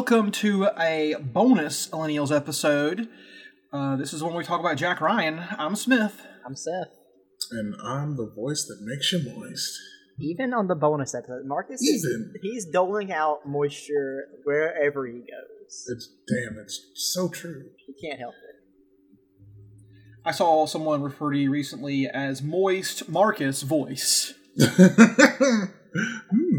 welcome to a bonus Millennials episode. Uh, this is when we talk about Jack Ryan. I'm Smith. I'm Seth. And I'm the voice that makes you moist. Even on the bonus episode, Marcus Even. is he's doling out moisture wherever he goes. It's damn, it's so true. He can't help it. I saw someone refer to you recently as Moist Marcus Voice.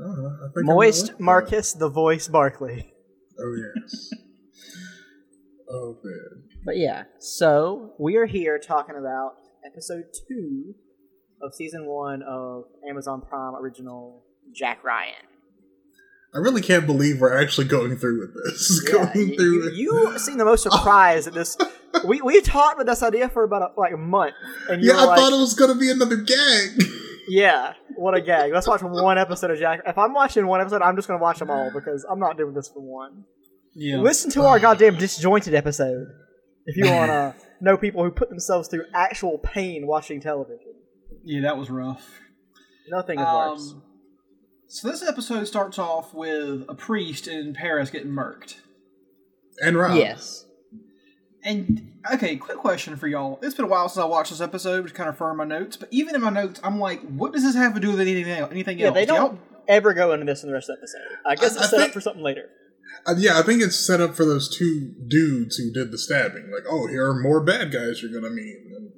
hmm. Uh, I Moist. Marcus, the voice Barkley. Oh yes. oh man. But yeah, so we are here talking about episode two of season one of Amazon Prime original Jack Ryan. I really can't believe we're actually going through with this. Yeah, going you, through. you, you seem the most surprised at this. We we talked with this idea for about a, like a month, and you yeah, I like, thought it was gonna be another gag. Yeah, what a gag. Let's watch one episode of Jack. If I'm watching one episode, I'm just going to watch them all because I'm not doing this for one. Yeah. Listen to our goddamn disjointed episode if you want to know people who put themselves through actual pain watching television. Yeah, that was rough. Nothing is worse. Um, so this episode starts off with a priest in Paris getting murked. and Rob. Yes. And okay, quick question for y'all. It's been a while since I watched this episode to kind of firm my notes, but even in my notes, I'm like, what does this have to do with anything else? Anything Yeah, else? they Do y'all- don't ever go into this in the rest of the episode. I guess I- it's I set up for something later. Uh, yeah, I think it's set up for those two dudes who did the stabbing. Like, oh, here are more bad guys you're gonna meet. And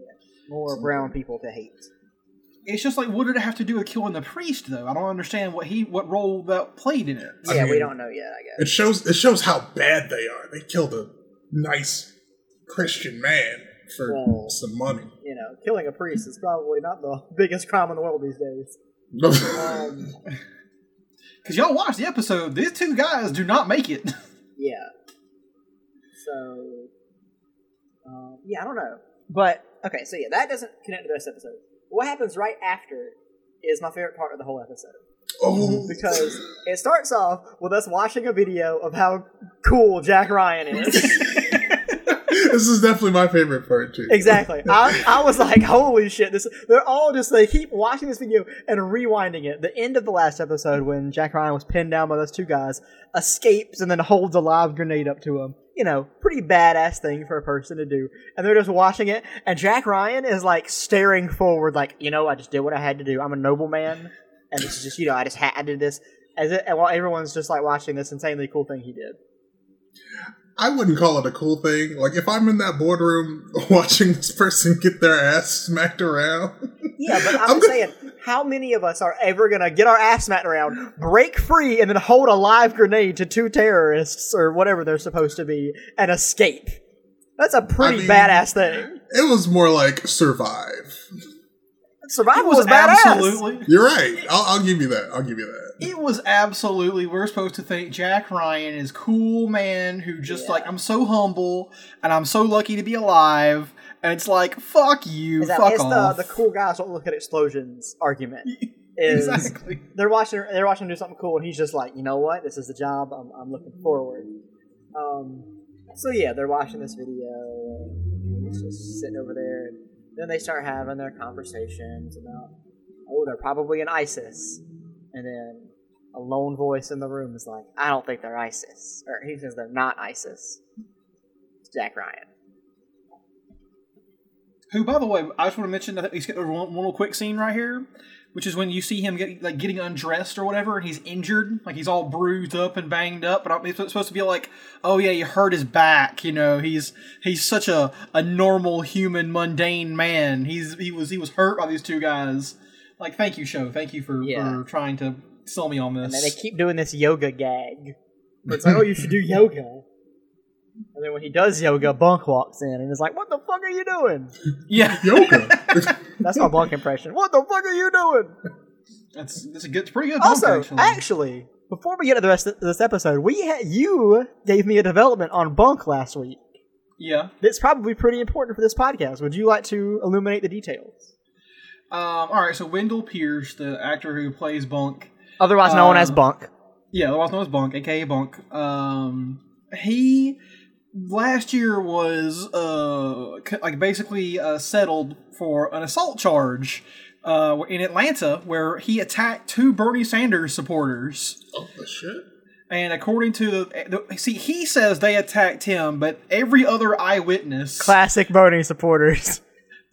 More brown people to hate. It's just like, what did it have to do with killing the priest, though? I don't understand what he, what role that played in it. I Yeah, we don't know yet, I guess It shows it shows how bad they are. They killed a nice Christian man for Well- some money. You know, killing a priest is probably not the biggest crime in the world these days. Um, Because y'all watched the episode, these two guys do not make it. Yeah. So, um, yeah, I don't know. But, okay, so yeah, that doesn't connect to the rest of the episode. What happens right after is my favorite part of the whole episode. oh, Because it starts off with us watching a video of how cool Jack Ryan is. This is definitely my favorite part too. exactly. I, I was like, holy shit. This They're all just, they keep watching this video and rewinding it. The end of the last episode when Jack Ryan was pinned down by those two guys, escapes and then holds a live grenade up to him. You know, pretty badass thing for a person to do. And they're just watching it, and Jack Ryan is like staring forward, like, you know, I just did what I had to do. I'm a nobleman, and this is just, you know, I just had I did this. As it, and while everyone's just like watching this insanely cool thing he did. I wouldn't call it a cool thing. Like if I'm in that boardroom watching this person get their ass smacked around. Yeah, but I'm, I'm gonna- saying, how many of us are ever gonna get our ass smacked around, break free, and then hold a live grenade to two terrorists or whatever they're supposed to be and escape? That's a pretty I mean- badass thing. It was more like survive. Survival it was was, badass. absolutely. You're right. I'll, I'll give you that. I'll give you that. It was absolutely. We're supposed to think Jack Ryan is cool man who just Yeah. like I'm so humble and I'm so lucky to be alive. And it's like fuck you, Is that- fuck it's off. the the cool guys don't look at explosions argument. Is exactly. they're watching they're watching him do something cool and he's just like, you know what, this is the job. I'm I'm looking forward. Um, so yeah, they're watching this video. And he's just sitting over there. And then they start having their conversations about, oh, they're probably in ISIS. And then a lone voice in the room is like, I don't think they're ISIS, or he says they're not ISIS. It's Jack Ryan. Who, by the way, I just want to mention that he's got one, one little quick scene right here, which is when you see him get, like getting undressed or whatever, and he's injured, like he's all bruised up and banged up. But it's supposed to be like, oh yeah, you hurt his back. You know, he's he's such a, a normal human, mundane man. He's he was he was hurt by these two guys. Like, thank you, show. Thank you for Yeah. for trying to sell me on And this. then they keep doing this yoga gag. It's like, oh, you should do yoga. And then when he does yoga, Bunk walks in and is like, what the fuck are you doing? yeah, Yoga. That's my Bunk impression. What the fuck are you doing? that's that's a good, it's pretty good. Also, actually. actually, before we get to the rest of this episode, we ha- you gave me a development on Bunk last week. yeah. That's probably pretty important for this podcast. Would you like to illuminate the details? Um, all right, so Wendell Pierce, the actor who plays Bunk, Otherwise known Uh, as Bunk. Yeah, otherwise known as Bunk, aka Bunk. Um, he last year was uh like basically uh, settled for an assault charge uh in Atlanta where he attacked two Bernie Sanders supporters. oh shit. And according to the, the see, he says they attacked him, but every other eyewitness Classic voting supporters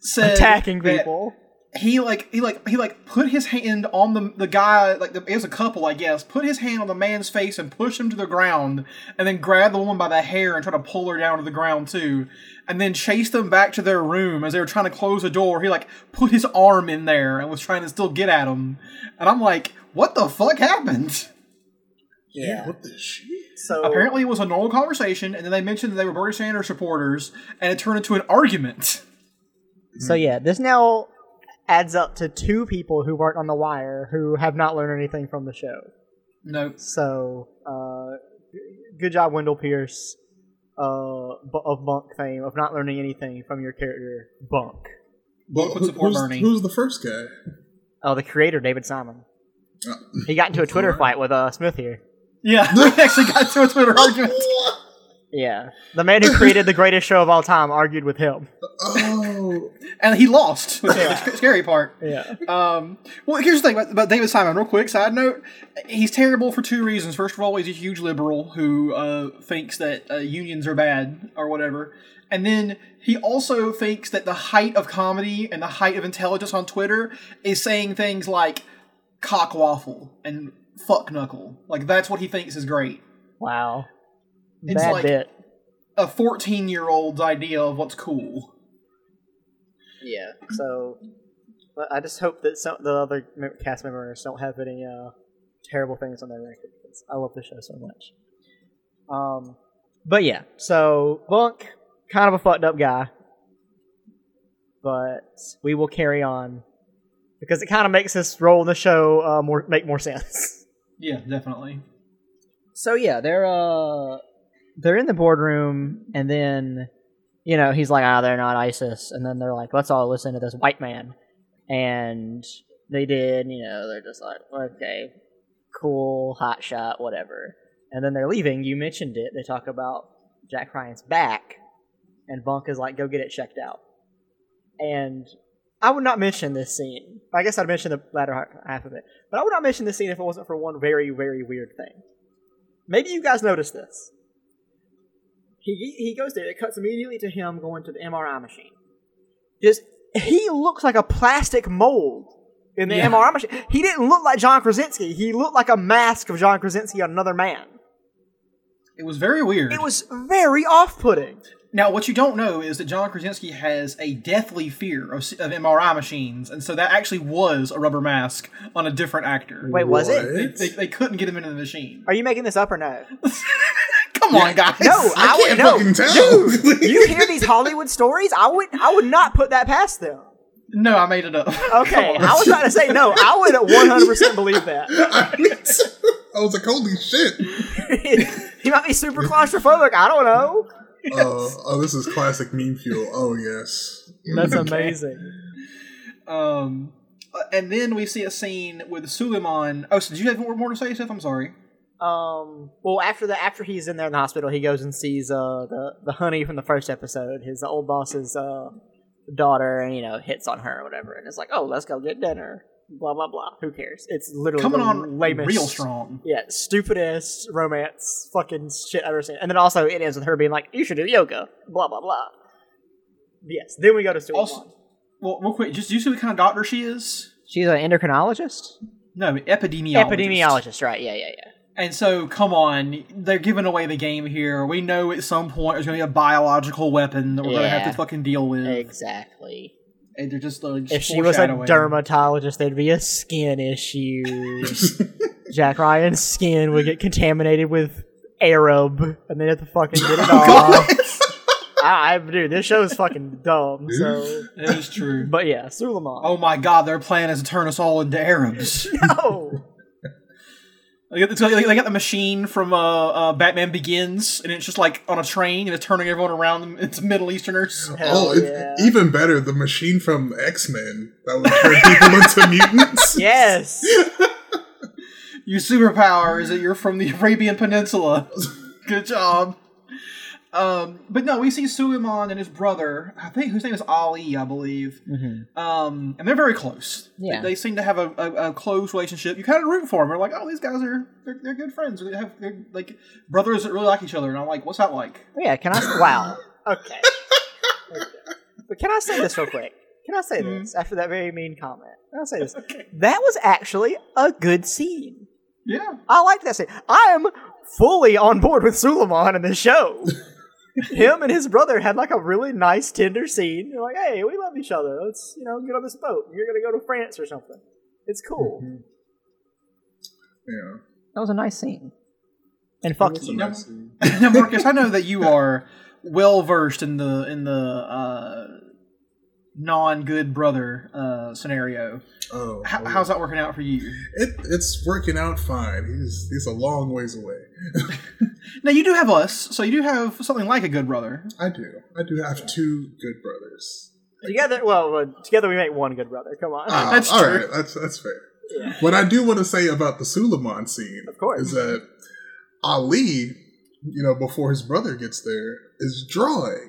said attacking people. He like he like he like put his hand on the the guy like the, it was a couple I guess put his hand on the man's face and pushed him to the ground and then grabbed the woman by the hair and tried to pull her down to the ground too and then chased them back to their room as they were trying to close the door. He like put his arm in there and was trying to still get at them and I'm like what the fuck happened? Yeah, what the shit? So apparently it was a normal conversation and then they mentioned that they were Bernie Sanders supporters and it turned into an argument. So yeah, this now adds up to two people who weren't on the wire who have not learned anything from the show. no So uh, good job, Wendell Pierce, uh, of Bunk fame, of not learning anything from your character Bunk. Well, would support who's, Bernie. who's the first guy? Oh, the creator, David Simon. Uh, He got into a Twitter Alright. fight with uh, Smith here. yeah we actually got to a Twitter argument Yeah, the man who created the greatest show of all time argued with him. oh, and he lost which is the scary part Yeah. Um, well, here's the thing about, about David Simon. Real quick, side note: he's terrible for two reasons. First of all, he's a huge liberal who uh, thinks that uh, unions are bad or whatever, and then he also thinks that the height of comedy and the height of intelligence on Twitter is saying things like "cock waffle" and "fuck knuckle." Like that's what he thinks is great. Wow. It's Bad like- bit. A fourteen-year-old's idea of what's cool. Yeah. So, I just hope that some the other cast members don't have any uh, terrible things on their record. I love the show so much. Um, but yeah. So Bunk, kind of a fucked up guy, but we will carry on because it kind of makes this role in the show uh, more make more sense. Yeah, definitely. So yeah, they're uh they're in the boardroom and then you know, he's like, ah, they're not ISIS and then they're like, let's all listen to this white man. And they did, you know, they're just like, okay, cool, hot shot, whatever. And then they're leaving, you mentioned it, they talk about Jack Ryan's back and Bunk is like, go get it checked out. And I would not mention this scene. I guess I'd mention the latter half of it. But I would not mention this scene if it wasn't for one very, very weird thing. Maybe you guys noticed this. He he goes there. It cuts immediately to him going to the MRI machine. Just he looks like a plastic mold in the Yeah. MRI machine. He didn't look like John Krasinski. He looked like a mask of John Krasinski on another man. It was very weird. It was very off-putting. Now, what you don't know is that John Krasinski has a deathly fear of, of MRI machines, and so that actually was a rubber mask on a different actor. Wait, was it? They, they, they couldn't get him into the machine. Are you making this up or no? Come on, guys. No, I I, would can't no. fucking tell. Dude, you hear these Hollywood stories? I would I would not put that past them. No, I made it up. Okay, I was trying to say no. I would 100% believe that. I, mean, I was like, holy shit. he might be super claustrophobic. I don't know. Oh, oh, this is classic meme fuel. Oh, yes. That's amazing. Um, uh, and then we see a scene with Suleiman. Oh, so did you have more, more to say, Seth? I'm sorry. Um. Well, after the after he's in there in the hospital, he goes and sees uh the the honey from the first episode, his old boss's uh daughter, and you know hits on her or whatever, and it's like, oh, let's go get dinner. Blah blah blah. Who cares? It's literally Coming on lamest, real strong. Yeah, stupidest romance fucking shit I've ever seen. And then also it ends with her being like, "You should do yoga." Blah blah blah. Yes. Then we go to. Also, well, real quick, just do you see what kind of doctor she is? She's an endocrinologist. No, epidemiologist. Epidemiologist, right? Yeah, yeah, yeah. And so, come on, they're giving away the game here. We know at some point there's going to be a biological weapon that we're going to have to fucking deal with. Exactly. And they're just, like, If she was a dermatologist, there'd be a skin issue. Jack Ryan's skin would get contaminated with Arab, and they have to fucking get it off. I, I, dude, this show is fucking dumb. So, That is true. but yeah, Suleiman. oh my god, their plan is to turn us all into Arabs. no. They got, it's like- they got the machine from uh, uh, Batman Begins, and it's just like on a train, and it's turning everyone around them into Middle Easterners. Hell oh, yeah. even better. The machine from X Men that would turn people into mutants. Yes. Your superpower is that you're from the Arabian Peninsula. Good job. Um, but no, we see Suleiman and his brother. I think whose name is Ali, I believe. Um, and they're very close. Yeah. they, they seem to have a, a, a close relationship. You kind of root for them. You're like, oh, these guys are they're, they're good friends. They have they're like brothers that really like each other. And I'm like, what's that like? Yeah, can I? Wow. Okay. Okay. But can I say this real quick? Can I say this after that very mean comment? Can I say this? That was actually a good scene. Yeah, I liked that scene. I am fully on board with Suleiman in the show. Him and his brother had like a really nice, tender scene. They're like, "Hey, we love each other. Let's you know get on this boat. You're gonna go to France or something. It's cool." Yeah. That was a nice scene. And fuck you. nice now, Marcus, I know that you are well versed in the in the uh, non good brother uh, scenario. Oh, How, oh. how's that working out for you? it? It's working out fine. He's he's a long ways away. Now you do have us, so you do have something like a good brother. I do. I do have two good brothers. Together, well, uh, together we make one good brother. Come on. Ah, That's all true. right, That's that's fair. What I do want to say about the Suleiman scene, Of course. is that Ali, you know, before his brother gets there, is drawing.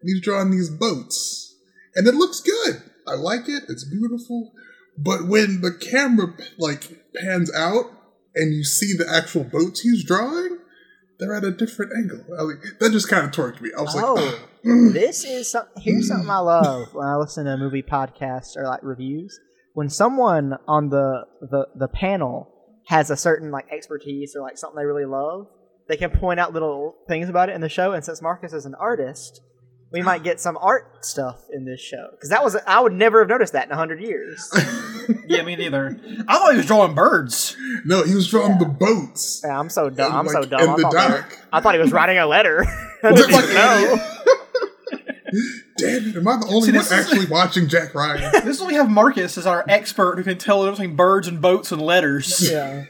And he's drawing these boats, and it looks good. I like it. It's beautiful. But when the camera like pans out and you see the actual boats he's drawing, they're at a different angle. Like, that just kind of torqued me. I was Oh. like, "Ugh." this is some, here's something I love when I listen to movie podcasts or like reviews. When someone on the, the the panel has a certain like expertise or like something they really love, they can point out little things about it in the show. And since Marcus is an artist, we might get some art stuff in this show because that was I would never have noticed that in a hundred years. Yeah, me neither. I thought he was drawing birds. no, he was drawing the boats. Yeah, I'm so dumb. And, I'm so dumb. in I the thought, they were- I thought he was writing a letter. I Was it didn't like know. Damn it! Am I the only See, one this is- actually watching Jack Ryan? This is why we have Marcus as our expert who can tell the between birds and boats and letters. Yeah.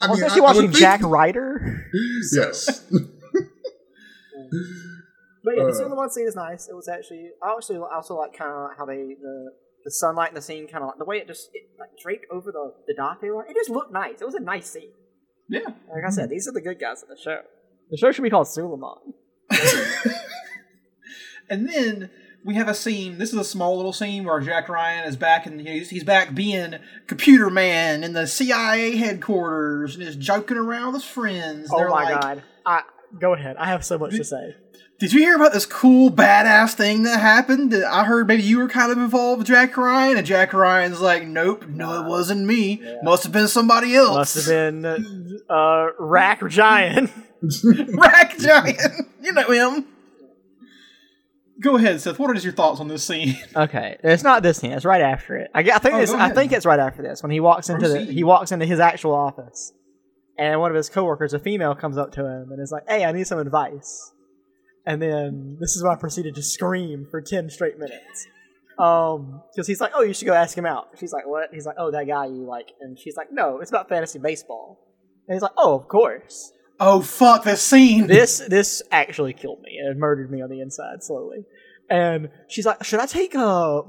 I I was mean, actually I- I would watching think- Jack Ryder. Yes. But yeah, the Uh. Suleiman scene is nice. It was actually I actually also like kind of how they the the sunlight in the scene kind of like the way it just it, like draped over the the dock. area. It just looked nice. It was a nice scene. Yeah. Like I said, these are the good guys of the show. The show should be called Suleiman. And then we have a scene. This is a small little scene where Jack Ryan is back and he's, he's back being computer man in the CIA headquarters and is joking around with his friends. Oh They're my like, god! I go ahead. I have so much to say. Did you hear about this cool badass thing that happened? That I heard maybe you were kind of involved with Jack Ryan, and Jack Ryan's like, "Nope, no, it wasn't me. Must have been somebody else." Must have been uh, Rack Giant. Rack Giant. you know him. Go ahead, Seth. What is your thoughts on this scene? Okay, it's not this scene. It's right after it. I, I think Oh, it's, I think it's right after this when he walks into the he walks into his actual office, and one of his coworkers, a female, comes up to him and is like, "Hey, I need some advice." And then this is when I proceeded to scream for ten straight minutes, um, because he's like, "Oh, you should go ask him out." She's like, "What?" He's like, "Oh, that guy you like," and she's like, "No, it's about fantasy baseball." And he's like, "Oh, of course." Oh fuck this scene. this this actually killed me. It murdered me on the inside slowly. And she's like, "Should I take uh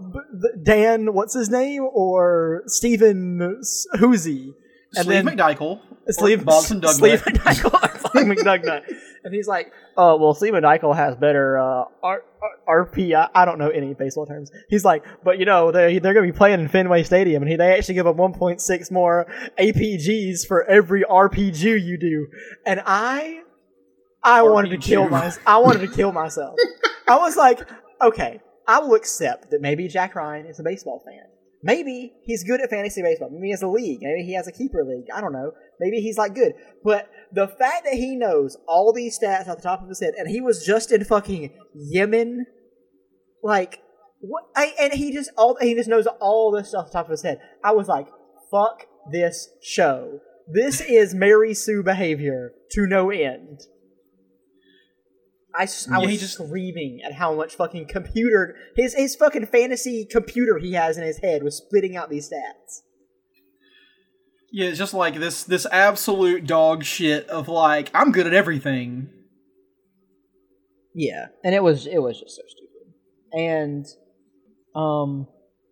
Dan? What's his name or Stephen S- Hoosie?" And Sleeve then McDykel. Sleeve Doug. Sleeve McDykel, McDugnut. And he's like, "Oh well, Steve McDykel has better uh, R- R- RP. I, don't know any baseball terms." He's like, "But you know, they they're going to be playing in Fenway Stadium, and he, they actually give up 1.6 more APGs for every RPG you do." And I, I wanted to kill RPG. my, I wanted to kill myself. I was like, "Okay, I will accept that maybe Jack Ryan is a baseball fan." Maybe he's good at fantasy baseball. Maybe he has a league. Maybe he has a keeper league. I don't know. Maybe he's like good. But the fact that he knows all these stats off the top of his head, and he was just in fucking Yemen, like what? I, and he just all he just knows all this stuff off the top of his head. I was like, fuck this show. This is Mary Sue behavior to no end. I, Yeah, was he just- screaming at how much fucking computer his his fucking fantasy computer he has in his head was spitting out these stats. Yeah, it's just like this this absolute dog shit of like I'm good at everything. Yeah, and it was it was just so stupid. And um,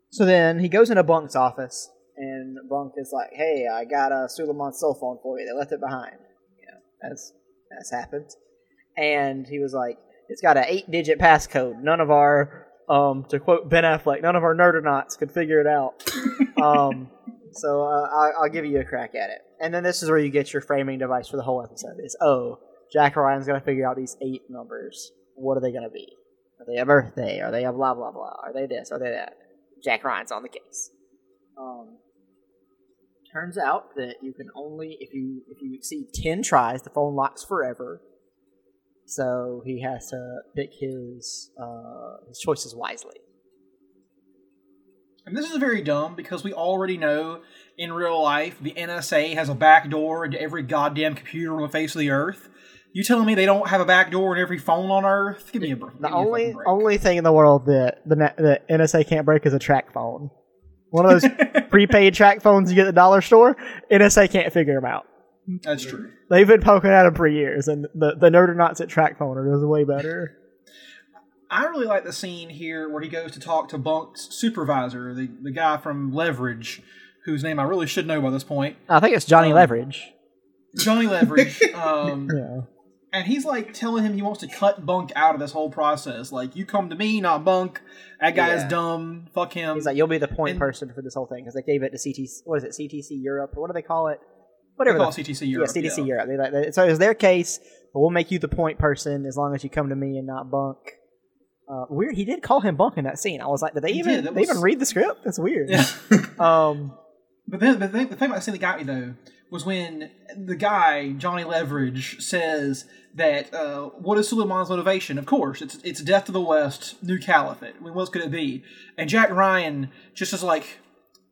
so then he goes into Bunk's office, and Bunk is like, "Hey, I got a Suleiman's cell phone for you. They left it behind. You know, as as happened." and he was like, "It's got an eight-digit passcode. None of our, um, to quote Ben Affleck, none of our nerdonauts could figure it out." um, so uh, I'll, I'll give you a crack at it, and then this is where you get your framing device for the whole episode. Is oh, Jack Ryan's gonna figure out these eight numbers. What are they gonna be? Are they a birthday? Are they a blah blah blah? Are they this? Are they that? Jack Ryan's on the case. Um, turns out that you can only if you if you exceed ten tries, the phone locks forever. So he has to pick his uh, his choices wisely. And this is very dumb because we already know in real life the NSA has a back door into every goddamn computer on the face of the earth. You telling me they don't have a back door in every phone on Earth? Give me a break. The only only thing in the world that the the NSA can't break is a TracFone. One of those prepaid TracFones you get at the dollar store. NSA can't figure them out. That's true. They've been poking at them for years, and the the nerdonauts at TracFone are doing way better. I really like the scene here where he goes to talk to Bunk's supervisor, the, the guy from Leverage, whose name I really should know by this point. I think it's Johnny Um, Leverage. Johnny Leverage. Um, Yeah. and he's like telling him he wants to cut Bunk out of this whole process. Like, you come to me, not Bunk. That guy is dumb. Fuck him. He's like, you'll be the point and- person for this whole thing because they gave it to CTC. What is it? CTC Europe or what do they call it? They Whatever. call the- CTC Europe. yeah, CTC yeah. Europe. They, like, they- so it was their case, but we'll make you the point person as long as you come to me and not Bunk. Uh, weird. He did call him Bunk in that scene. I was like, did they He even did, that they even read the script? That's weird. Yeah. Um. But then the thing, the thing about the scene that got me though was when the guy Johnny Leverage says that uh, what is Suleiman's motivation? Of course, it's it's death to the West, new caliphate. I mean, what else could it be? And Jack Ryan just is like,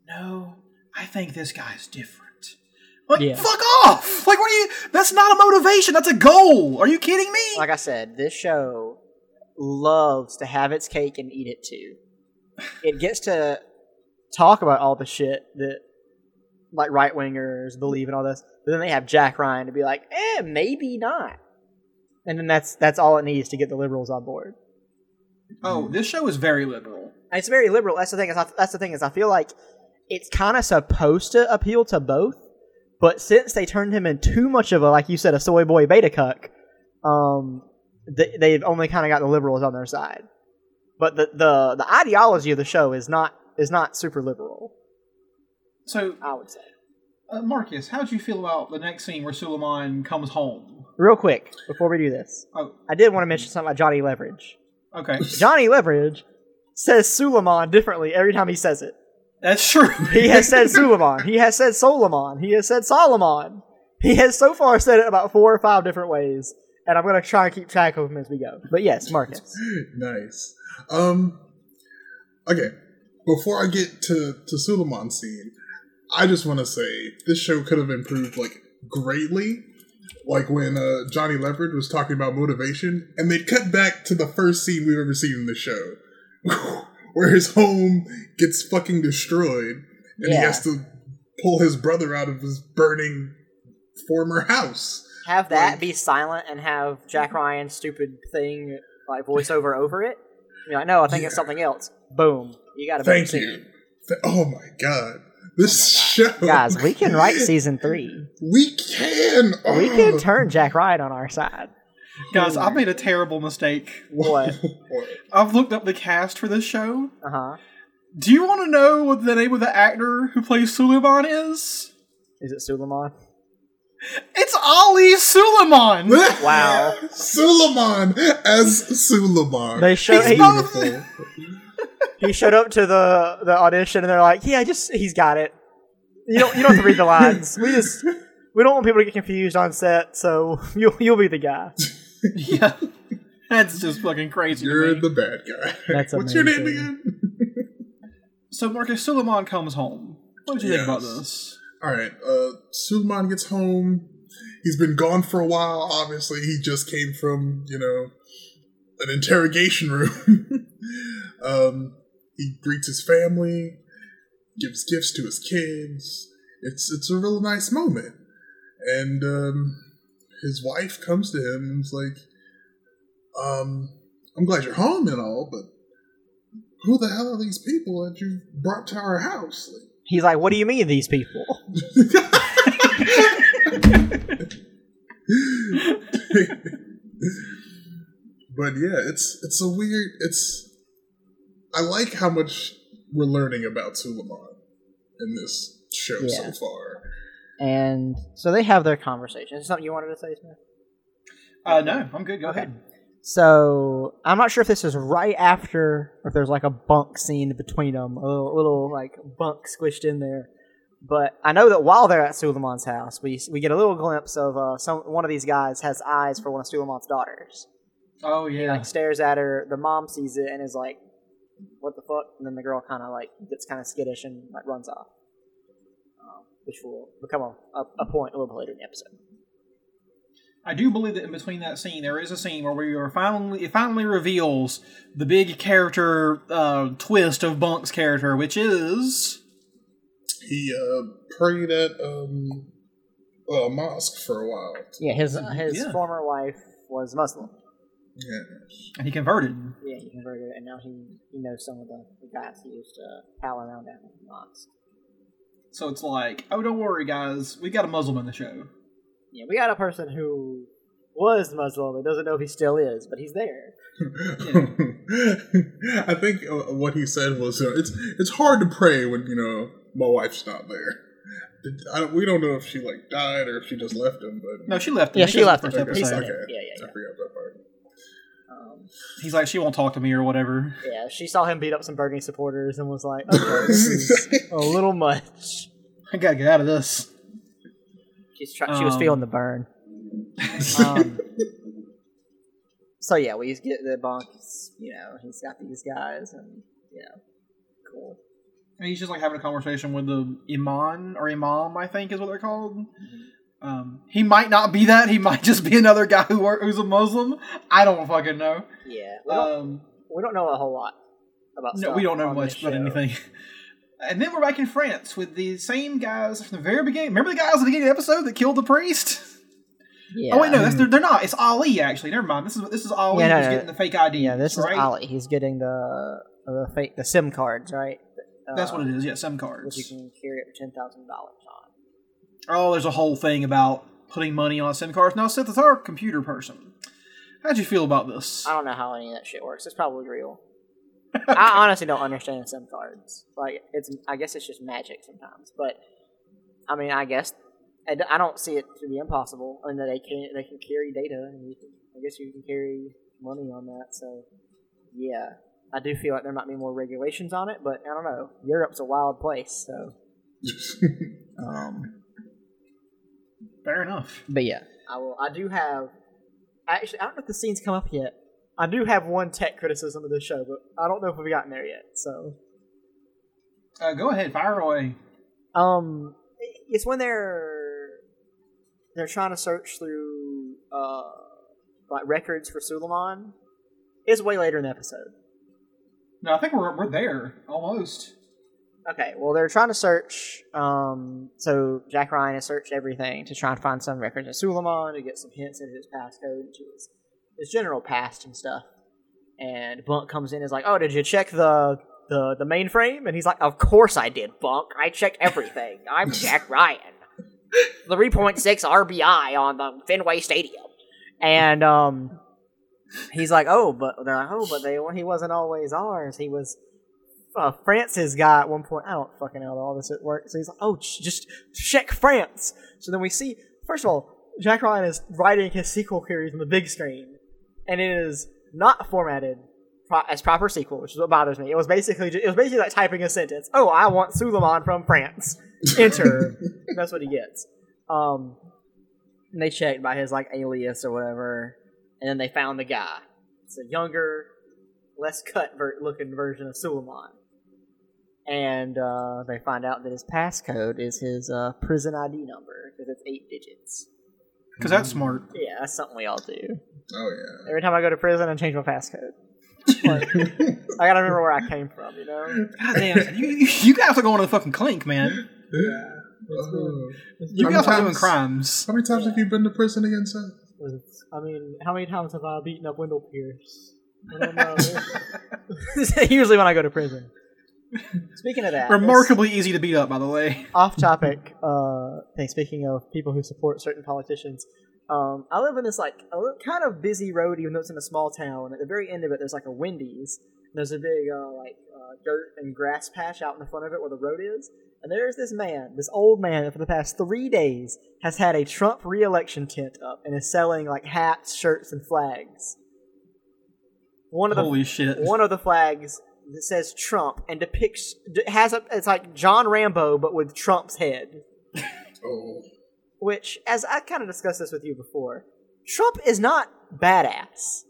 no, I think this guy's different. Like, Yeah. fuck off! Like, what are you? That's not a motivation. That's a goal. Are you kidding me? Like I said, this show loves to have its cake and eat it too. It gets to talk about all the shit that like right wingers believe and all this, but then they have Jack Ryan to be like, eh, maybe not. And then that's that's all it needs to get the liberals on board. oh, this show is very liberal. And it's very liberal. That's the thing. Is I, that's the thing is I feel like it's kind of supposed to appeal to both, but since they turned him into too much of a like you said a soy boy beta cuck, um, they, they've only kind of got the liberals on their side. But the, the the ideology of the show is not is not super liberal. So, I would say. uh, Marcus, how do you feel about the next scene where Suleiman comes home? Real quick before we do this, Oh, I did want to mention something about Johnny Leverage. okay, Johnny Leverage says Suleiman differently every time he says it. that's true. He has said Suleiman. He has said Solomon. He has said Solomon. He has so far said it about four or five different ways, and I'm to try and keep track of them as we go. But yes, Marcus. nice. Um. Okay. Before I get to to Suleiman's scene, I just want to say this show could have improved like greatly. Like when uh, Johnny Leopard was talking about motivation, and they'd cut back to the first scene we've ever seen in the show, where his home gets fucking destroyed, and he has to pull his brother out of his burning former house. Have that Like- be silent and have Jack Ryan's stupid thing like voiceover over it. You're like, no, I think it's something else. Boom, you got to Thank you. Th- oh my god, this show, guys. We can write season three. We can. We Oh. can turn Jack Ryan on our side. Guys, I've made a terrible mistake. What? What? I've looked up the cast for this show. Uh huh. Do you want to know what the name of the actor who plays Suleiman is? Is it Suleiman? It's Ali Suleiman! Wow. Suleiman as Suleiman. They show He's he, both- Beautiful. he showed up to the the audition and they're like, yeah, just he's got it. You don't you don't have to read the lines. We just we don't want people to get confused on set, so you'll you'll be the guy. yeah. That's just fucking crazy. You're me. the bad guy. That's What's your name again? So, Marcus, Suleiman comes home. What did you think about this? All right. Uh, Suleiman gets home. He's been gone for a while. Obviously, he just came from you know an interrogation room. um, he greets his family, gives gifts to his kids. It's it's a real nice moment, and um, his wife comes to him and is like, um, "I'm glad you're home and all, but who the hell are these people that you brought to our house?" Like, He's like, what do you mean these people? but yeah, it's it's a weird. It's I like how much we're learning about Suleiman in this show Yeah. so far. And so they have their conversation. Is there something you wanted to say, Smith? Uh, no, I'm good. Go ahead. So I'm not sure if this is right after, or if there's like a bunk scene between them, a little, little like bunk squished in there. But I know that while they're at Suleiman's house, we we get a little glimpse of uh, some one of these guys has eyes for one of Suleiman's daughters. Oh yeah, He like stares at her. The mom sees it and is like, "What the fuck?" And then the girl kind of like gets kind of skittish and like runs off, um, which will become a, a, a point a little bit later in the episode. I do believe that in between that scene, there is a scene where we are finally it finally reveals the big character uh, twist of Bunk's character, which is He uh, prayed at um, a mosque for a while. Yeah, his his Yeah. former wife was Muslim. Yeah. and he converted. Yeah, he converted, and now he, he knows some of the, the guys he used to pal around at in the mosque. So it's like, oh, don't worry, guys, we got a Muslim in the show. Yeah, we got a person who was Muslim and doesn't know if he still is, but he's there. I think uh, what he said was, uh, "It's it's hard to pray when you know my wife's not there." It- I don't, we don't know if she like died or if she just left him, but No, she left. him. Yeah, I think she left the him. first He episode. Yeah, yeah, I forgot that part. Um, He's like, she won't talk to me or whatever. yeah, she saw him beat up some Bernie supporters and was like, okay, this is a little much. I gotta get out of this. She's try- she was Um, feeling the burn. Um, so yeah, we get the bunk. You know, he's got these guys, and you know, cool. And he's just like having a conversation with the iman or imam, I think is what they're called. Um, he might not be that. He might just be another guy who wor- who's a Muslim. I don't fucking know. Yeah, we don't, Um, we don't know a whole lot about. no, we don't know much about anything. And then we're back in France with the same guys from the very beginning. Remember the guys at the beginning of the episode that killed the priest? Yeah. Oh wait, no, that's, they're, they're not. It's Ali actually. Never mind. This is this is Ali Yeah, no, who's no. getting the fake ID. Yeah, this is? Ali. He's getting the the fake the SIM cards, right? That's Uh, what it is. Yeah, SIM Which cards. you can carry up to ten thousand dollars on. Oh, there's a whole thing about putting money on SIM cards. Now, Seth, as our computer person, how'd you feel about this? I don't know how any of that shit works. It's probably real. I honestly don't understand SIM cards. Like it's, I guess it's just magic sometimes. But I mean, I guess I don't see it to be impossible, and that they can they can carry data, and you can, I guess you can carry money on that. So yeah, I do feel like there might be more regulations on it, but I don't know. Europe's a wild place, so um, Fair enough. but yeah, I will. I do have. Actually, I don't know if the scene's come up yet. I do have one tech criticism of the show, but I don't know if we've gotten there yet. So, Uh, go ahead, fire away. um, it's when they're they're trying to search through uh like records for Suleiman. It's way later in the episode. No, I think we're we're there almost. Okay, well they're trying to search. Um, so Jack Ryan has searched everything to try and find some records of Suleiman to get some hints into his passcode into his his general past and stuff. And Bunk comes in and is like, "Oh, did you check the the the mainframe?" And he's like, "Of course I did, Bunk. I checked everything. I'm Jack Ryan. Three point six RBI on the Fenway Stadium." And um, he's like, "Oh, but they're like, oh, but they he wasn't always ours. He was." uh, France's guy at one point. I don't fucking know how all this works. So he's like, "Oh, just check France." So then we see, first of all, Jack Ryan is writing his SQL queries on the big screen, and it is not formatted pro- as proper SQL, which is what bothers me. It was basically ju- it was basically like typing a sentence. Oh, I want Suleiman from France. Enter. That's what he gets. Um, and they checked by his like alias or whatever, and then they found the guy. It's a younger, less cut ver- looking version of Suleiman. And uh, they find out that his passcode is his uh, prison ID number because it's eight digits. Because that's smart. Yeah, that's something we all do. Oh yeah. Every time I go to prison, I change my passcode. Like, I gotta remember where I came from, you know. God damn, you, you, you guys are going to the fucking clink, man. Oh. You How guys many are doing times- crimes. How many times have you been to prison again, Seth? I mean, how many times have I beaten up Wendell Pierce? I don't know. Usually when I go to prison. Speaking of that, Remarkably easy to beat up, by the way. off topic uh, thing. Speaking of people who support certain politicians, Um, I live in this like a little, kind of busy road, even though it's in a small town. At the very end of it, there's like a Wendy's. And there's a big uh, like uh, dirt and grass patch out in the front of it where the road is. And there's this man, this old man, that for the past three days has had a Trump re-election tent up and is selling like hats, shirts, and flags. One of the Holy shit! one of the flags that says Trump and depicts has a it's like John Rambo but with Trump's head. Oh, Which, as I kind of discussed this with you before, Trump is not badass.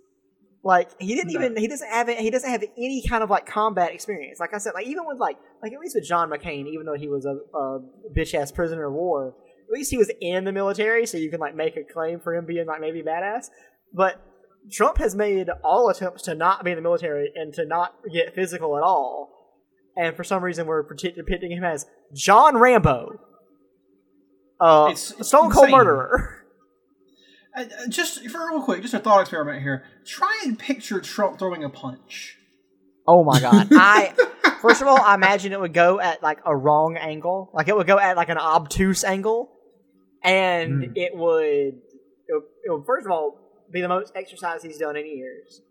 Like he didn't No. even he doesn't have he doesn't have any kind of like combat experience. Like I said, like even with like like at least with John McCain, even though he was a, a bitch ass prisoner of war, at least he was in the military, so you can like make a claim for him being like maybe badass. But Trump has made all attempts to not be in the military and to not get physical at all. And for some reason, we're depicting him as John Rambo, uh, It's- it's Stone Cold insane. Murderer. Uh, uh, just for real quick, just a thought experiment here. Try and picture Trump throwing a punch. Oh my god! I first of all, I imagine it would go at like a wrong angle, like it would go at like an obtuse angle, and Hmm. it would, it would, it would first of all be the most exercise he's done in years,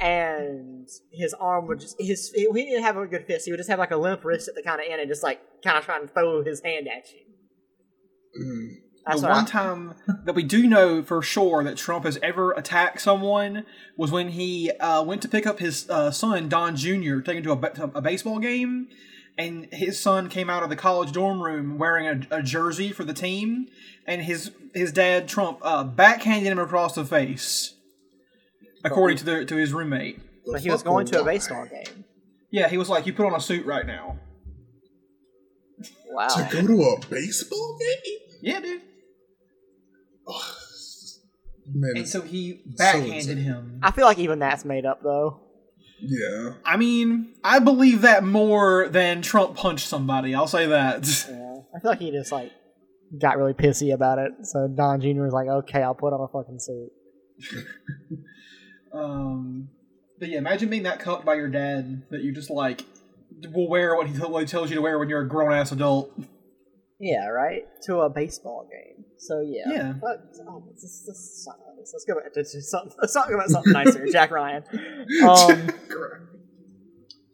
and his arm would just his he didn't have a good fist. He would just have like a limp wrist at the kind of end, and just like kind of trying to throw his hand at you. mm. That's the one I- time that we do know for sure that Trump has ever attacked someone was when he uh, went to pick up his uh, son Don Jr. taken to a, to a baseball game, and his son came out of the college dorm room wearing a, a jersey for the team, and his his dad Trump uh, backhanded him across the face, according to the to his roommate. But he was going to a baseball game. Yeah, he was like, "You put on a suit right now." Wow. to go to a baseball game. Yeah, dude. Man, And so he insane. backhanded him. I feel like even that's made up though. yeah. I mean, I believe that more than Trump punched somebody. I'll say that. Yeah, I feel like he just like got really pissy about it. So Don Jr. was like, "Okay, I'll put on a fucking suit." Um, but yeah, imagine being that cucked by your dad that you just like will wear what he, what he tells you to wear when you're a grown ass adult. Yeah, right. To a baseball game. So yeah. Yeah. But, oh, talk about this. Let's go back to, to something. Let's talk about something nicer. Jack Ryan. Um,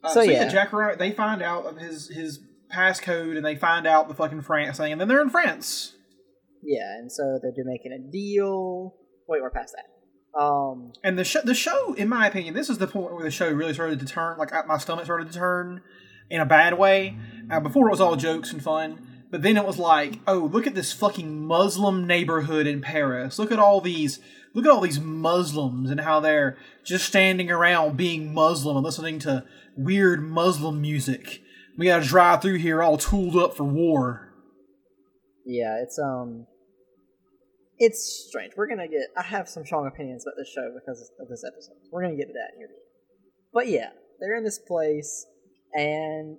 Uh, So, yeah. Jack Ryan, they find out of his his passcode and they find out the fucking France thing, and then they're in France. yeah, and so they're making a deal. Wait, we're past that. Um, And the show, the show, in my opinion, this is the point where the show really started to turn. Like my stomach started to turn in a bad way. Uh, before it was all jokes and fun, but then it was like, oh, look at this fucking Muslim neighborhood in Paris. Look at all these, look at all these Muslims and how they're just standing around being Muslim and listening to weird Muslim music. We gotta drive through here all tooled up for war. yeah, it's um, it's strange. We're gonna get. I have some strong opinions about this show because of this episode. We're gonna get to that in video. But yeah, they're in this place, and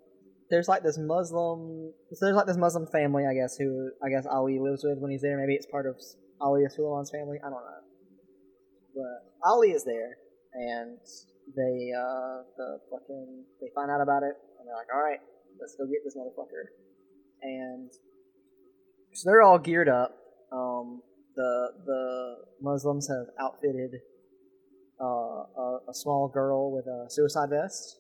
there's like this Muslim. So there's like this Muslim family, I guess, who I guess Ali lives with when he's there. Maybe it's part of Ali Suleiman's family. I don't know. But Ali is there, and they uh the fucking they find out about it, and they're like, all right, let's go get this motherfucker. And so they're all geared up. Um, the the Muslims have outfitted uh, a, a small girl with a suicide vest,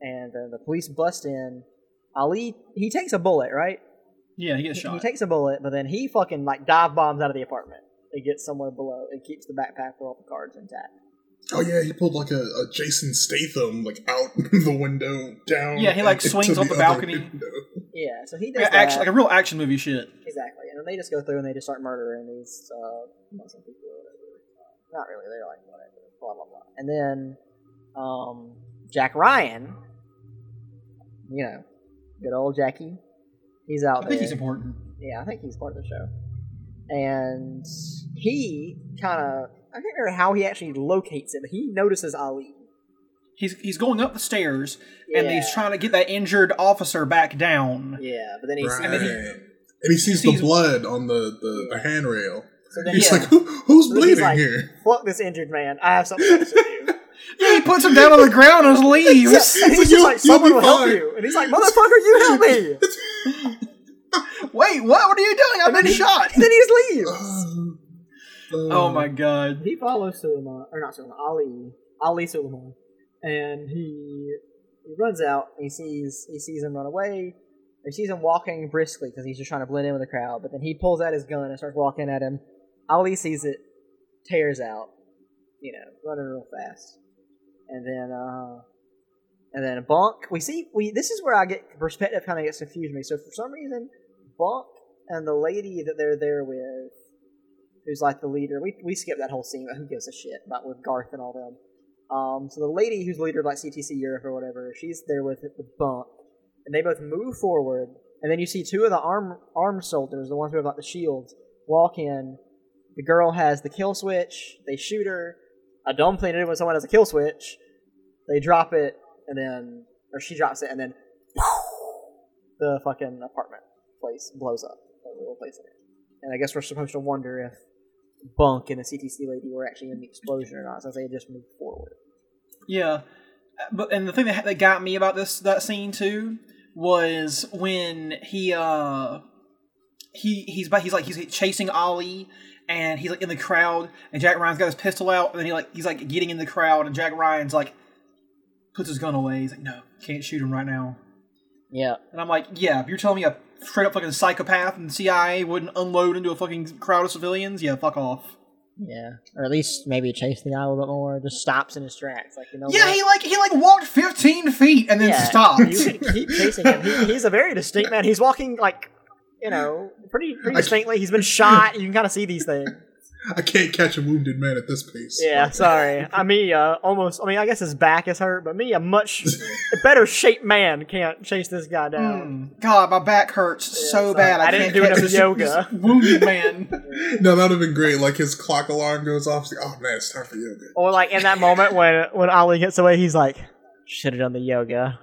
and then the police bust in. Ali he takes a bullet, right? Yeah, he gets He, shot. he takes a bullet, but then he fucking like dive bombs out of the apartment. It gets somewhere below. It keeps the backpack with all the cards intact. Oh yeah, he pulled like a, a Jason Statham like out the window down. Yeah, he, like, swings off the other balcony. window. Yeah, so he does like, that. action, like a real action movie shit. Exactly, and then they just go through and they just start murdering these uh, Muslim people or whatever. Uh, not really, they're like whatever, blah blah blah. And then um, Jack Ryan, you know, good old Jackie, he's out there. I think he's important. yeah, I think he's part of the show, and he kind of I can't remember how he actually locates it, but he notices Ali. He's he's going up the stairs and he's trying to get that injured officer back down. Yeah, but then he Right. sees And then he- and he sees, sees- the blood on the, the, the handrail. so then He's he- like, Who, "Who's so then he's bleeding like, here?" Fuck this injured man. I have something else to do. Yeah, he puts him down on the ground and leaves. And he's like, just "You'll- like, someone will help you. And he's like, motherfucker, you help me. Wait, what? What are you doing? I've And been he, shot. Then he just leaves. Oh my god. he follows Suleiman, or not Suleiman, Ali, Ali Suleiman, and he he runs out. And he sees he sees him run away. He sees him walking briskly because he's just trying to blend in with the crowd. But then he pulls out his gun and starts walking at him. Ali sees it, tears out, you know, running real fast, and then uh, and then Bunk. We see we this is where I get perspective kind of gets confused me. So for some reason, Bunk and the lady that they're there with who's like the leader. We we skipped that whole scene, but who gives a shit about with Garth and all them. Um, so the lady who's leader of like CTC Europe or whatever, she's there with with Bunk, and they both move forward, and then you see two of the arm armed soldiers, the ones who have like the shields, walk in. The girl has the kill switch. They shoot her. A dumb thing to do when someone has a kill switch. They drop it, and then or she drops it, and then the fucking apartment place blows up. Place in it. And I guess we're supposed to wonder if Bunk and the CTC lady were actually in the explosion or not, since they just moved forward. Yeah, but and the thing that that got me about this that scene too was when he uh he he's he's like he's chasing Ollie and he's like in the crowd and Jack Ryan's got his pistol out and then he like he's like getting in the crowd and Jack Ryan's like puts his gun away. He's like, no, can't shoot him right now. Yeah. And I'm like, yeah, if you're telling me a straight up fucking psychopath and CIA wouldn't unload into a fucking crowd of civilians, yeah, fuck off. Yeah. Or at least maybe chase the guy a little bit more. Just stops in his tracks. Like, you know Yeah, what? he like he like walked 15 feet and then Yeah, stopped. You can keep chasing him. He, he's a very distinct man. He's walking like, you know, pretty pretty distinctly. He's been shot. You can kind of see these things. I can't catch a wounded man at this pace. Yeah, sorry. I mean, uh, almost. I mean, I guess his back is hurt, but me, a much better shaped man can't chase this guy down. Mm, God, my back hurts so sorry. bad. I, I didn't can't do catch enough this, yoga. this wounded man. No, that would have been great. Like his clock alarm goes off. Like, oh man, it's time for yoga. Or like in that moment when when Ali gets away, he's like, "Should have done the yoga."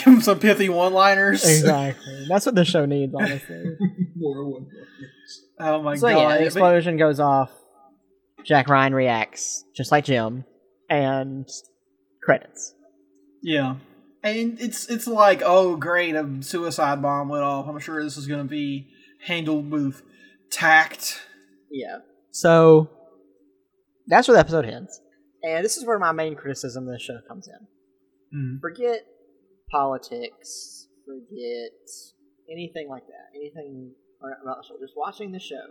Let's give him some pithy one-liners. Exactly. That's what the show needs, honestly. More one. Oh my so god! yeah, the But- explosion goes off. Jack Ryan reacts just like Jim, and credits. yeah, and it's it's like, oh great, a suicide bomb went off. I'm sure this is going to be handled with tact. Yeah. So that's where the episode ends. And this is where my main criticism of the show comes in. Mm. Forget politics, forget anything like that, anything about the show. Just watching the show.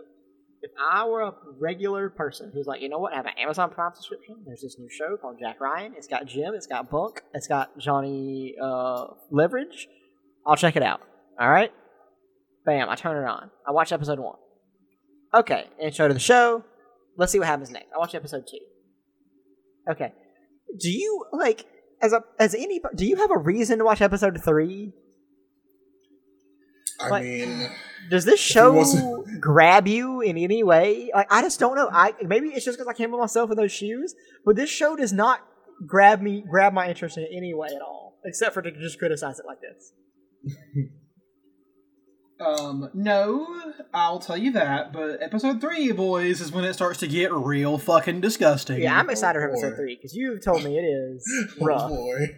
If I were a regular person who's like, you know what, I have an Amazon Prime subscription. There's this new show called Jack Ryan. It's got Jim. It's got Bunk. It's got Johnny uh, Leverage. I'll check it out. All right. Bam! I turn it on. I watch episode one. Okay, intro to the show. Let's see what happens next. I watch episode two. Okay. Do you like as a as any do you have a reason to watch episode three? I Like- mean, Does this show grab you in any way? Like I just don't know. I maybe it's just because I can't put myself in those shoes, but this show does not grab me grab my interest in any way at all, except for to just criticize it like this. Um, no, I'll tell you that. But episode three, boys, is when it starts to get real fucking disgusting. Yeah, I'm excited for boy. episode three because you've told me it is oh boy.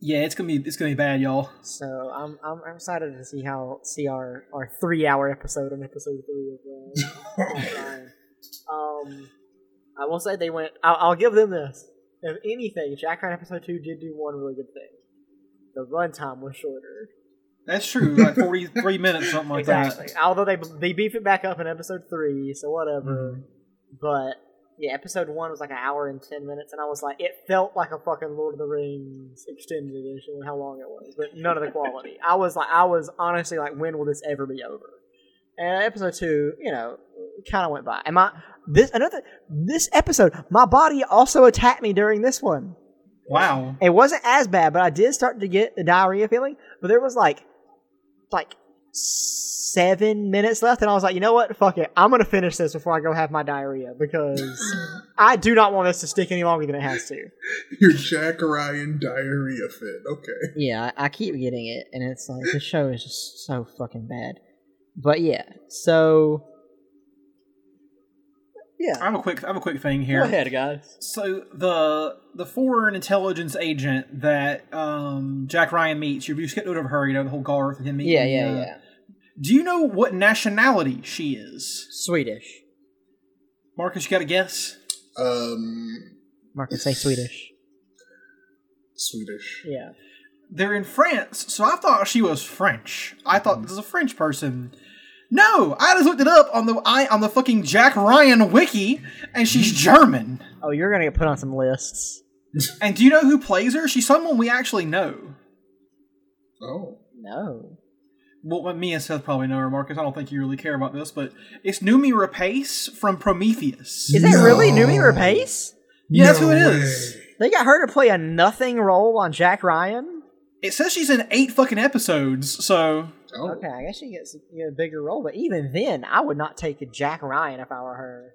yeah, it's gonna be it's gonna be bad, y'all. So I'm, I'm I'm excited to see how see our our three hour episode on episode three of uh, Um, I will say they went. I'll, I'll give them this. If anything, Jack Ryan episode two did do one really good thing. The runtime was shorter. That's true, like forty three minutes, something like exactly. that. Although they they beef it back up in episode three, so whatever. Mhm. But yeah, episode one was like an hour and ten minutes, and I was like, it felt like a fucking Lord of the Rings extended edition. How long it was, but none of the quality. I was like, I was honestly like, when will this ever be over? And episode two, you know, kind of went by. And my this another this episode, my body also attacked me during this one. Wow. It wasn't as bad, but I did start to get the diarrhea feeling. But there was like, like seven minutes left, and I was like, you know what? Fuck it. I'm gonna finish this before I go have my diarrhea because I do not want this to stick any longer than it has to. Your Jack Ryan diarrhea fit. Okay. Yeah, I, I keep getting it, and it's like the show is just so fucking bad. But yeah, so yeah. I have a quick I have a quick thing here. Go ahead, guys. So the the foreign intelligence agent that um, Jack Ryan meets, you've you skipped over her, you know, the whole Garth and him meeting. Yeah, yeah, uh, yeah. Do you know what nationality she is? Swedish. Marcus, you got a guess? Um, Marcus, say Swedish. Swedish. Yeah. They're in France, so I thought she was French. I thought this was a French person. No, I just looked it up on the I on the fucking Jack Ryan wiki, and she's German. Oh, you're gonna get put on some lists. And do you know who plays her? She's someone we actually know. Oh, No. Well, me and Seth probably know her, Marcus. I don't think you really care about this, but it's Noomi Rapace from Prometheus. Is that really Noomi Rapace? Yeah, that's who it way. is. They got her to play a nothing role on Jack Ryan. It says she's in eight fucking episodes, so Oh, Okay, I guess she gets you know, a bigger role, but even then, I would not take a Jack Ryan if I were her.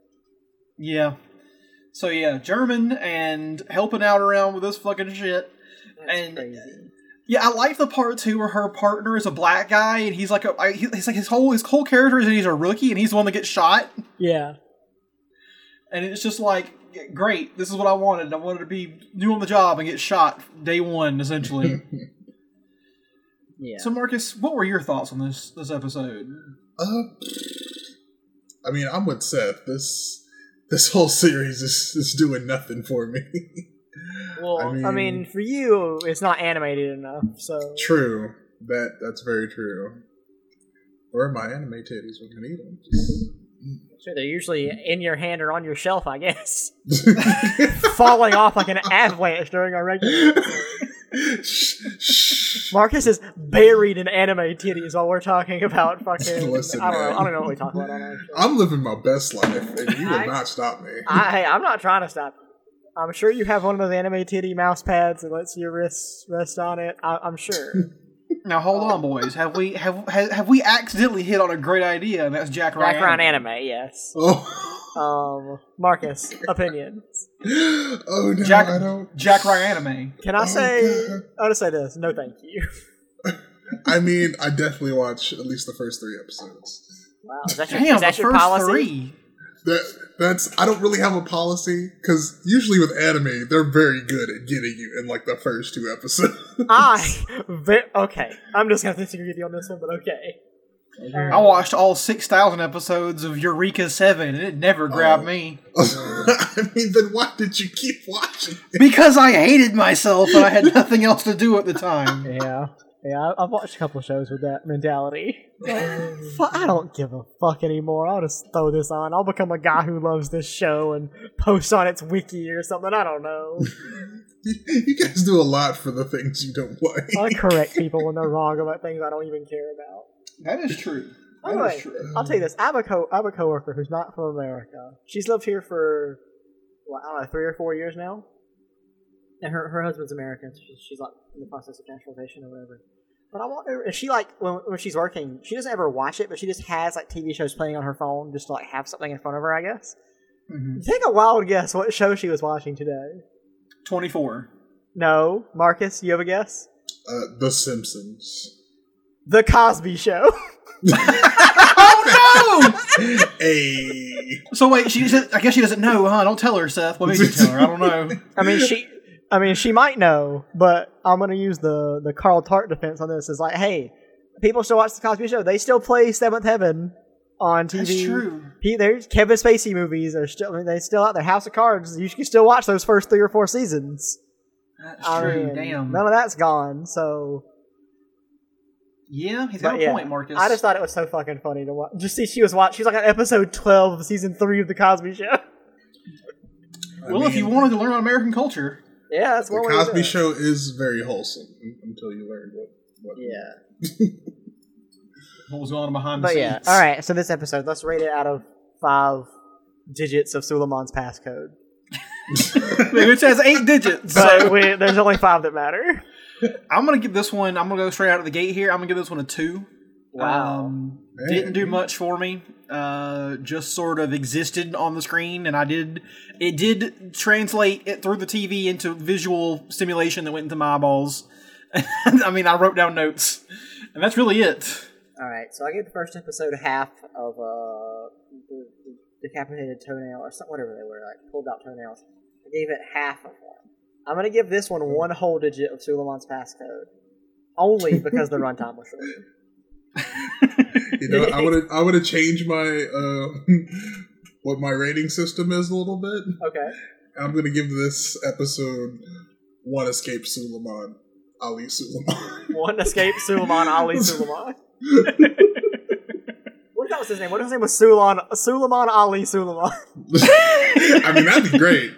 yeah. So yeah, German and helping out around with this fucking shit. That's And- crazy. Yeah, I like the part too where her partner is a black guy and he's like a he's like his whole his whole character is that he's a rookie and he's the one that gets shot Yeah. and it's just like great this is what I wanted I wanted to be new on the job and get shot day one essentially. Yeah. so Marcus, what were your thoughts on this this episode? Uh, I mean, I'm with Seth. This this whole series is, is doing nothing for me. well, I I mean- mean, for you, it's not animated enough, so. true. That that's very true. Where are my anime titties when I need them? Sure, they're usually in your hand or on your shelf, I guess. Falling off like an avalanche during our regular. Shh, shh. Marcus is buried in anime titties while we're talking about fucking. Listen, I, don't know, I don't know what we talk about. Actually. I'm living my best life, and you will I- not stop me. I, hey, I'm not trying to stop you. I'm sure you have one of those anime titty mouse pads that lets your wrists rest on it. I, I'm sure. Now hold on, boys. Have we have have, have we accidentally hit on a great idea? And that's Jack Ryan. Background anime, yes. oh, Um, Marcus, opinion. oh no, Jack I don't. Jack Ryan anime. Can I Oh, say? God. I want to say this. No, thank you. I mean, I definitely watch at least the first three episodes. Wow, is that your, Damn, is that the your first policy? three. That that's I don't really have a policy because usually with anime they're very good at getting you in like the first two episodes. I ve- okay. I'm just gonna disagree with you on this one, but okay. I watched all six thousand episodes of Eureka Seven, and it never grabbed Oh. me I mean, then why did you keep watching? it? because I hated myself and I had nothing else to do at the time. Yeah, yeah. I- I've watched a couple shows with that mentality. I don't give a fuck anymore. I'll just throw this on. I'll become a guy who loves this show and post on its wiki or something. I don't know. You, you guys do a lot for the things you don't like. I correct people when they're wrong about things I don't even care about. That is true. By the That is true. I'll tell you this: I have a co I have a coworker who's not from America. She's lived here for what, I don't know three or four years now, and her her husband's American. So she's, she's like in the process of naturalization or whatever. But I wonder if she like when when she's working, she doesn't ever watch it, but she just has like TV shows playing on her phone just to like have something in front of her. I guess. Mhm. Take a wild guess what show she was watching today. Twenty-four. No, Marcus, you have a guess? Uh, the Simpsons. The Cosby Show. Oh no! Hey, no! so wait, she said, I guess she doesn't know, huh? Don't tell her, Seth. What made you tell her? I don't know. I mean, she. I mean, she might know, but I'm gonna use the the Carl Tart defense on this. Is like, hey, people still watch the Cosby Show. They still play Seventh Heaven on TV. That's true. Pe- There's Kevin Spacey movies. Are still. I mean, they still out there. House of Cards. You can still watch those first three or four seasons. That's I true. mean, Damn. none of that's gone. So, Yeah, he's got but a yeah, point, Marcus. I just thought it was so fucking funny to watch. Just see, she was watching. She's like on episode twelve of season three of the Cosby Show. I well, if you wanted to learn about American culture, Yeah, that's the one way to Cosby. Show is very wholesome until you learn what. what Yeah. what was going on behind the But scenes? yeah, all right. So this episode, let's rate it out of five digits of Suleiman's passcode. Which has eight digits. But So we, there's only five that matter. I'm gonna give this one. I'm gonna go straight out of the gate here. I'm gonna give this one a two. Wow. Um, didn't do much for me. Uh, just sort of existed on the screen, and I did. It did translate it through the TV into visual stimulation that went into my eyeballs. I mean, I wrote down notes, and that's really it. All right. So I gave the first episode half of uh, the, the decapitated toenail or something, whatever they were, like pulled out toenails. I gave it half of I'm gonna give this one one whole digit of Suleiman's passcode, only because the runtime was shorter. You know, I would I would have changed my uh, what my rating system is a little bit. Okay. I'm gonna give this episode one escape Suleiman Ali Suleiman. One escape Suleiman Ali Suleiman. what if that was his name? What if his name was Suleiman Suleiman Ali Suleiman? I mean, that'd be great.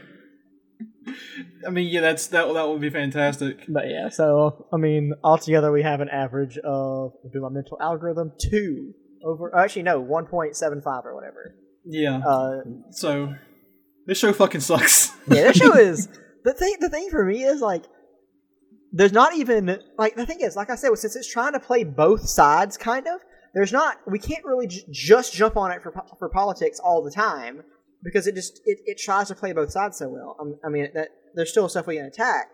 I mean, yeah, that's that. That would be fantastic. But yeah, so I mean, altogether we have an average of do my mental algorithm two over. Actually, no, one point seven five or whatever. Yeah. Uh, so this show fucking sucks. yeah, this show is the thing. The thing for me is like, there's not even like the thing is like I said, since it's trying to play both sides, kind of. There's not. We can't really j- just jump on it for for politics all the time because it just it, it tries to play both sides so well. Um, I mean, that there's still stuff we can attack,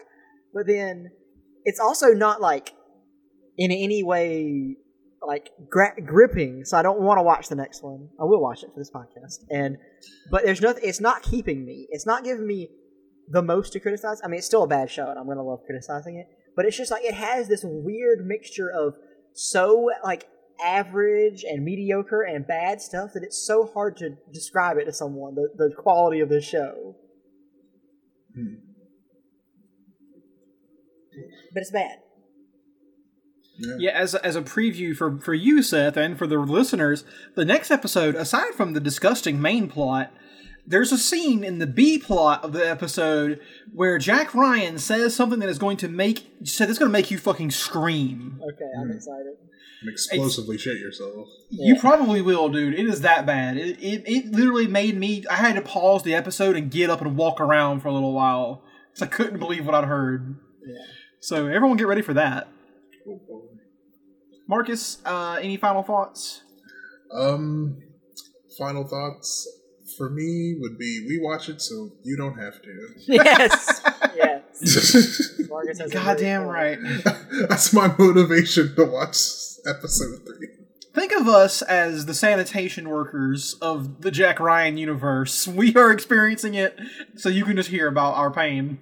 but then it's also not like in any way like gra- gripping. So I don't want to watch the next one. I will watch it for this podcast, and but there's nothing. It's not keeping me. It's not giving me the most to criticize. I mean, it's still a bad show, and I'm gonna love criticizing it. But it's just like it has this weird mixture of so like average and mediocre and bad stuff that it's so hard to describe it to someone. The the quality of the show, Hmm. but it's bad. Yeah, as a, as a preview for for you, Seth, and for the listeners, the next episode, aside from the disgusting main plot, there's a scene in the B plot of the episode where Jack Ryan says something that is going to make said it's going to make you fucking scream. Okay, I'm excited. And explosively shit yourself. You Yeah. probably will, dude. It is that bad. It, it it literally made me. I had to pause the episode and get up and walk around for a little while because I couldn't believe what I'd heard. Yeah. So everyone, get ready for that. Marcus, uh, any final thoughts? Um, final thoughts for me would be we watch it so you don't have to. Yes, yes. Marcus has Goddamn right. That's my motivation to watch episode three. Think of us as the sanitation workers of the Jack Ryan universe. We are experiencing it, so you can just hear about our pain.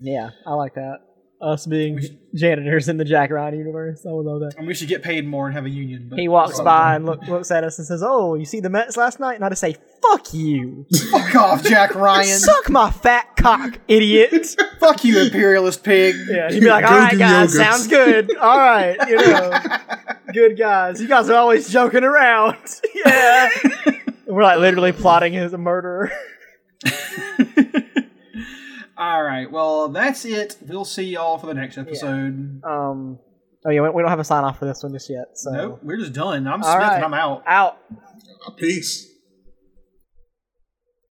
Yeah, I like that. Us being janitors in the Jack Ryan universe. I would love that. And we should get paid more and have a union. But He walks by and look, looks at us and says, "Oh, you see the Mets last night?" And I just say, "Fuck you, Fuck off, Jack Ryan. suck my fat cock, idiot." Fuck you, imperialist pig. Yeah, he'd be like, Go "All right, guys, yoga." sounds good. All right, you know, good guys. You guys are always joking around. yeah." We're like literally plotting his murder. All right. Well, that's it. We'll see y'all for the next episode. Um. Oh yeah, we- we don't have a sign off for this one just yet. So Nope, we're just done. I'm All Smith right. and I'm out. out. Peace.